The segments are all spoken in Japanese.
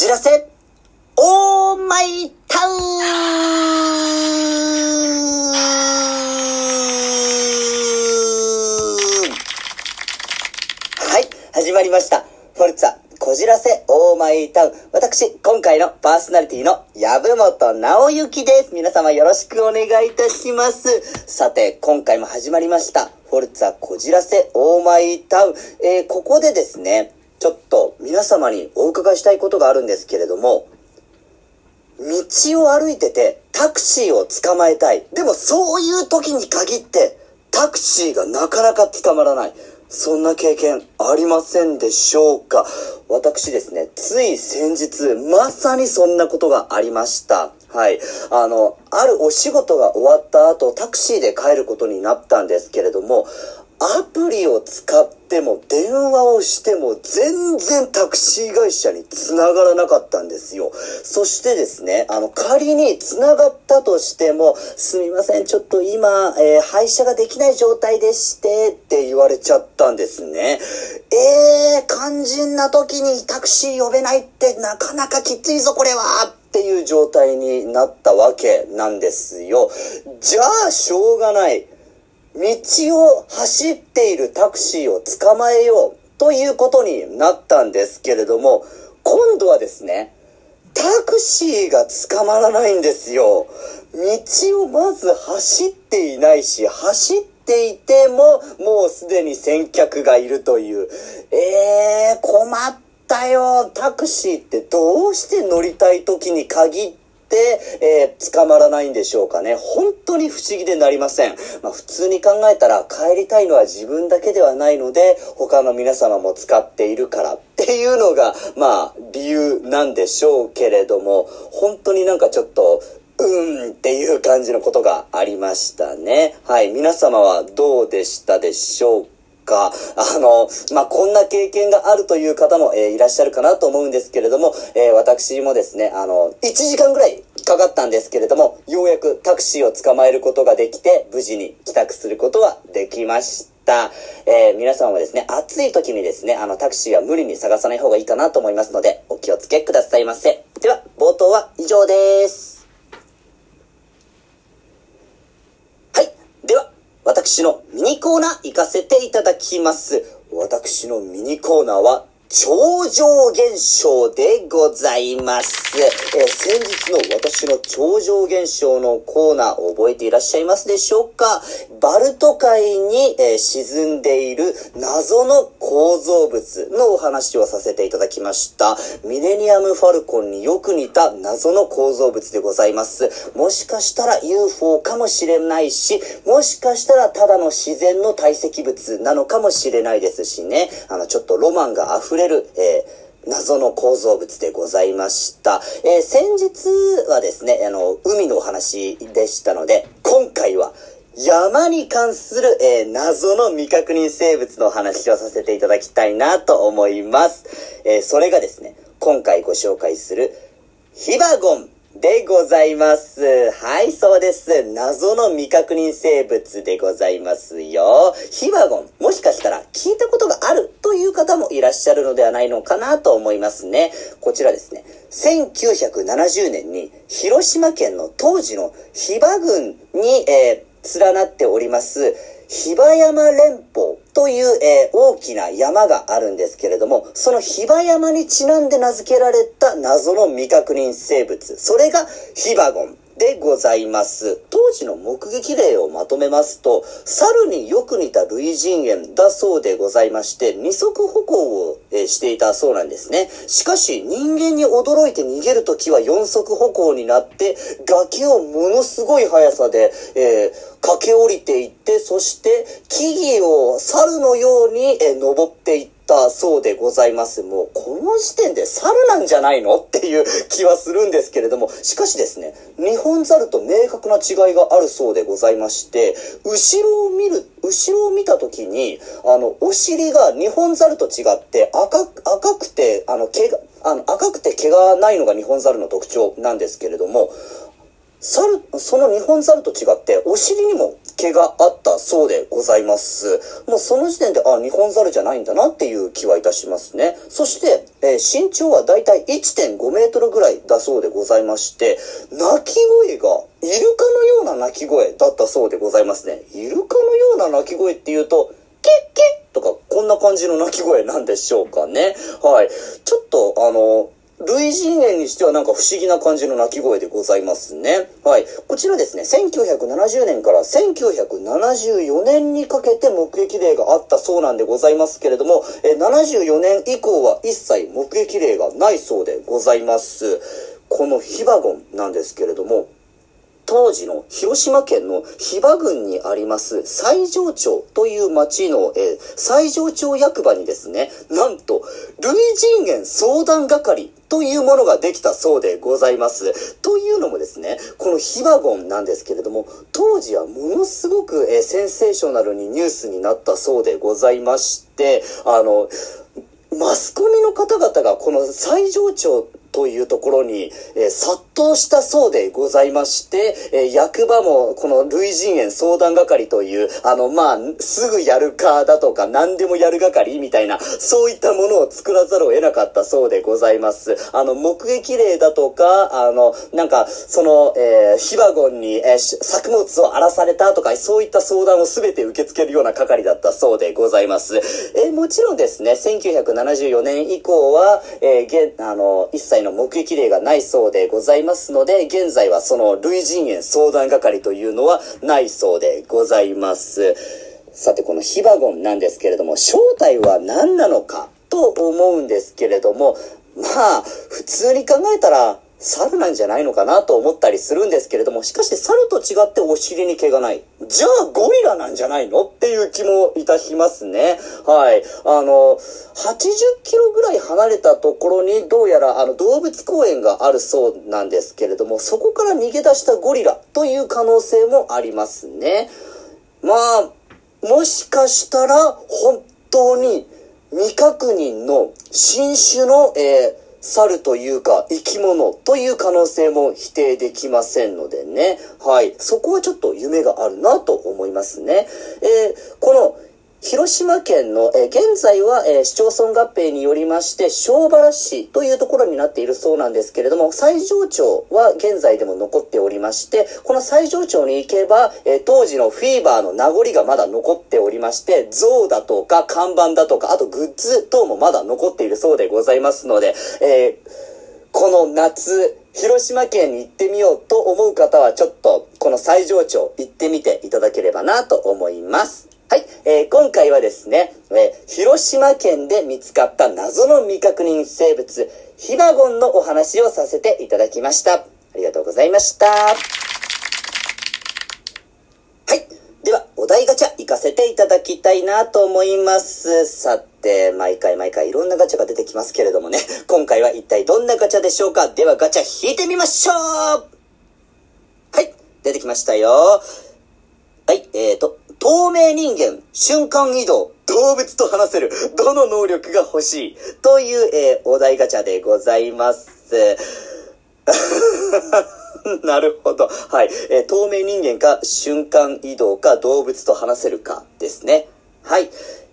じらせ、オーマイタウンはい、始まりました。フォルツァ、こじらせ、オーマイタウン。私、今回のパーソナリティの籔本直之です。皆様よろしくお願いいたします。さて、今回も始まりました。フォルツァ、こじらせ、オーマイタウン。えー、ここでですね、ちょっと皆様にお伺いしたいことがあるんですけれども、道を歩いててタクシーを捕まえたい。でもそういう時に限ってタクシーがなかなか捕まらない。そんな経験ありませんでしょうか私ですね、つい先日、まさにそんなことがありました。はい。あの、あるお仕事が終わった後、タクシーで帰ることになったんですけれども、アプリを使っても電話をしても全然タクシー会社に繋がらなかったんですよ。そしてですね、あの仮に繋がったとしても、すみません、ちょっと今、えー配車ができない状態でしてって言われちゃったんですね。えー、肝心な時にタクシー呼べないってなかなかきついぞこれはっていう状態になったわけなんですよ。じゃあ、しょうがない。道を走っているタクシーを捕まえようということになったんですけれども、今度はですね、タクシーが捕まらないんですよ。道をまず走っていないし、走っていてももうすでに先客がいるという。えー、困ったよ。タクシーってどうして乗りたい時に限ってえー捕まらないんでしょうかね。本当に不思議でなりません。まあ普通に考えたら帰りたいのは自分だけではないので、他の皆様も使っているからっていうのが、まあ理由なんでしょうけれども、本当になんかちょっと、うんっていう感じのことがありましたね。はい。皆様はどうでしたでしょうか？かあの、まあ、こんな経験があるという方も、えーいらっしゃるかなと思うんですけれども、えー私もですね、あの、1時間ぐらいかかったんですけれども、ようやくタクシーを捕まえることができて、無事に帰宅することはできました。えー皆さんはですね、暑い時にですね、あの、タクシーは無理に探さない方がいいかなと思いますので、お気をつけくださいませ。では、冒頭は以上です。はい。では、私のミニコーナー行かせていただきます。私のミニコーナーは、超常現象でございます。え先日の私の超常現象のコーナー覚えていらっしゃいますでしょうか？バルト海に、えー沈んでいる謎の構造物のお話をさせていただきました。ミレニアムファルコンによく似た謎の構造物でございます。もしかしたら UFO かもしれないし、もしかしたらただの自然の堆積物なのかもしれないですしね。あの、ちょっとロマンが溢れる、えー謎の構造物でございました。えー先日はですね、あの、海のお話でしたので、今回は山に関する、えー謎の未確認生物の話をさせていただきたいなと思います。えーそれがですね、今回ご紹介するヒバゴンでございます。はい、そうです。謎の未確認生物でございますよ。ヒバゴン、もしかしたら聞いたことがあるという方もいらっしゃるのではないのかなと思いますね。こちらですね、1970年に広島県の当時のヒバ郡に、えー連なっております、比婆山連峰という、えー大きな山があるんですけれども、その比婆山にちなんで名付けられた謎の未確認生物、それがヒバゴンでございます。当時の目撃例をまとめますと、猿によく似た類人猿だそうでございまして、二足歩行を、していたそうなんですね。しかし、人間に驚いて逃げるときは四足歩行になって、崖をものすごい速さで、えー駆け下りていって、そして木々を猿のように、えー登っていってたそうでございます。もう、この時点で猿なんじゃないの？っていう気はするんですけれども、しかしですね、日本猿と明確な違いがあるそうでございまして、後ろを見る、後ろを見た時に、あの、お尻が日本猿と違って赤く、赤くて、あの、毛が、あの、赤くて毛がないのが日本猿の特徴なんですけれども、猿、その日本猿と違ってお尻にも毛があったそうでございます。もうその時点で、あ、日本猿じゃないんだなっていう気はいたしますね。そして、えー、身長はだいたい1.5メートルぐらいだそうでございまして、鳴き声がイルカのような鳴き声だったそうでございますね。イルカのような鳴き声っていうと、キッキッとかこんな感じの鳴き声なんでしょうかね。はい。ちょっとあの、類人猿にしてはなんか不思議な感じの鳴き声でございますね。はい。こちらですね、1970年から1974年にかけて目撃例があったそうなんでございますけれども、え74年以降は一切目撃例がないそうでございます。このヒバゴンなんですけれども、当時の広島県の比婆郡にあります西条町という町の、えー、西条町役場にですね、なんと、類人猿相談係というものができたそうでございます。というのもですね、このヒバゴンなんですけれども、当時はものすごく、え、センセーショナルにニュースになったそうでございまして、あの、マスコミの方々がこの最上長というところに、えー、殺到したそうでございまして、えー、役場もこの類人猿相談係という、あの、まあ、すぐやるかだとか何でもやる係みたいな、そういったものを作らざるを得なかったそうでございます。あの、目撃例だとか、あの、なんか、その、えー、ヒバゴンに、えー、作物を荒らされたとか、そういった相談を全て受け付けるような係だったそうでございます。えー、もちろんですね、1974年以降は、えー、現、あの、一切の目撃例がないそうでございますますので、現在はその類人猿相談係というのはないそうでございます。さて、このヒバゴンなんですけれども、正体は何なのかと思うんですけれども、まあ、普通に考えたら、猿なんじゃないのかなと思ったりするんですけれども、しかし猿と違ってお尻に毛がない。じゃあゴリラなんじゃないのっていう気もいたしますね。はい。あの、80キロぐらい離れたところにどうやらあの動物公園があるそうなんですけれども、そこから逃げ出したゴリラという可能性もありますね。まあ、もしかしたら本当に未確認の新種の、えー猿というか生き物という可能性も否定できませんのでね。はい。そこはちょっと夢があるなと思いますね。えー、この広島県の、えー、現在は、えー、市町村合併によりまして、小原市というところになっているそうなんですけれども、西条町は現在でも残っておりまして、この西条町に行けば、えー、当時のフィーバーの名残がまだ残っておりまして、像だとか看板だとか、あとグッズ等もまだ残っているそうでございますので、えこの夏、広島県に行ってみようと思う方はちょっと、この西条町行ってみていただければなと思います。はい、えー、今回はですね、えー、広島県で見つかった謎の未確認生物、ヒバゴンのお話をさせていただきました。ありがとうございました。はい。では、お題ガチャ行かせていただきたいなと思います。さて、毎回毎回いろんなガチャが出てきますけれどもね、今回は一体どんなガチャでしょうか？ではガチャ引いてみましょうはい、出てきましたよ。はい、えーと、透明人間、瞬間移動、動物と話せる、どの能力が欲しいという、えー、お題ガチャでございます。なるほど。はい。えー、透明人間か、瞬間移動か、動物と話せるかですね。はい。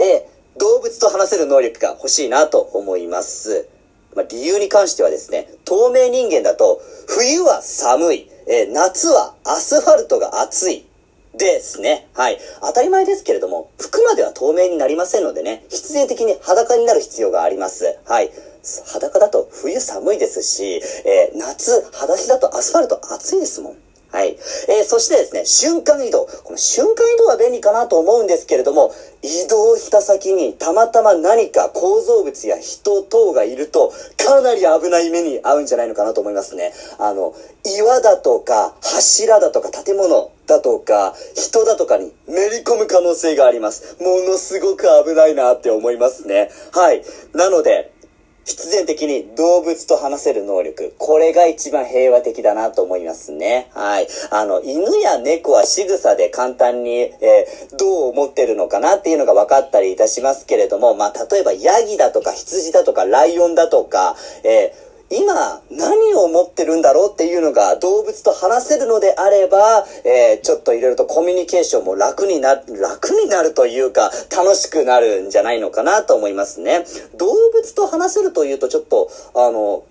えー、動物と話せる能力が欲しいなと思います。まあ、理由に関してはですね、透明人間だと、冬は寒い、えー、夏はアスファルトが暑い、ですね。はい。当たり前ですけれども、服までは透明になりませんのでね、必然的に裸になる必要があります。はい。裸だと冬寒いですし、えー、夏、裸足だとアスファルト暑いですもん。はい。えー、そしてですね、瞬間移動。この瞬間移動は便利かなと思うんですけれども、移動した先にたまたま何か構造物や人等がいると、かなり危ない目に遭うんじゃないのかなと思いますね。あの、岩だとか、柱だとか、建物だとか、人だとかにめり込む可能性があります。ものすごく危ないなって思いますね。はい。なので、必然的に動物と話せる能力。これが一番平和的だなと思いますね。はい。あの、犬や猫は仕草で簡単に、えー、どう思ってるのかなっていうのが分かったりいたしますけれども、まあ、例えばヤギだとか羊だとかライオンだとか、えー今何を持ってるんだろうっていうのが動物と話せるのであれば、えー、ちょっといろいろとコミュニケーションも楽にな、楽になるというか楽しくなるんじゃないのかなと思いますね。動物と話せるというとちょっと、あの、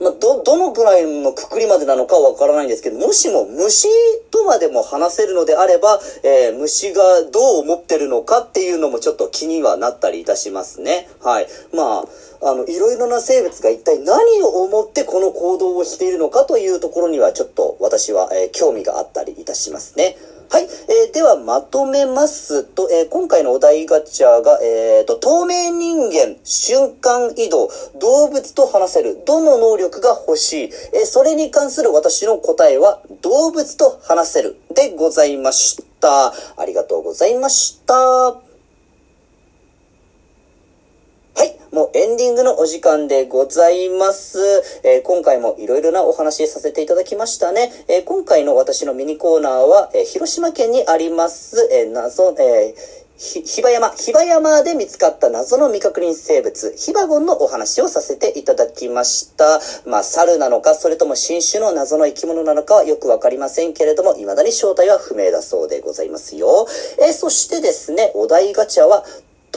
まあ、ど、どのぐらいのくくりまでなのかわからないんですけど、もしも虫とまでも話せるのであれば、えー、虫がどう思ってるのかっていうのもちょっと気にはなったりいたしますね。はい。まあ、あの、いろいろな生物が一体何を思ってこの行動をしているのかというところにはちょっと私は、えー、興味があったりいたしますね。はい。えー、では、まとめますと、えー、今回のお題ガチャが、えー、と、透明人間、瞬間移動、動物と話せる、どの能力が欲しい、えー、それに関する私の答えは、動物と話せる、でございました。ありがとうございました。もうエンディングのお時間でございます。えー、今回もいろいろなお話させていただきましたね。えー、今回の私のミニコーナーは、えー、広島県にあります、え謎、えひ、ひば山、ひば山で見つかった謎の未確認生物、ヒバゴンのお話をさせていただきました。まあ、猿なのか、それとも新種の謎の生き物なのかはよくわかりませんけれども、未だに正体は不明だそうでございますよ。えー、そしてですね、お題ガチャは、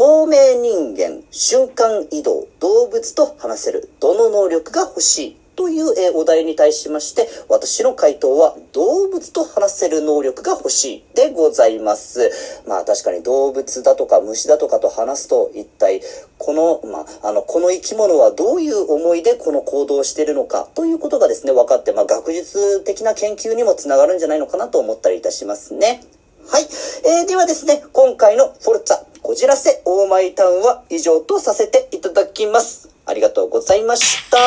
透明人間、瞬間移動、動物と話せる、どの能力が欲しいという、えお題に対しまして、私の回答は動物と話せる能力が欲しいでございます。まあ確かに動物だとか虫だとかと話すと一体この、まあ、あの、この生き物はどういう思いでこの行動をしているのかということがですね、分かって、まあ学術的な研究にもつながるんじゃないのかなと思ったりいたしますね。はい。えー、ではですね、今回のフォルツァこじらせオーマイタウンは以上とさせていただきます。ありがとうございました。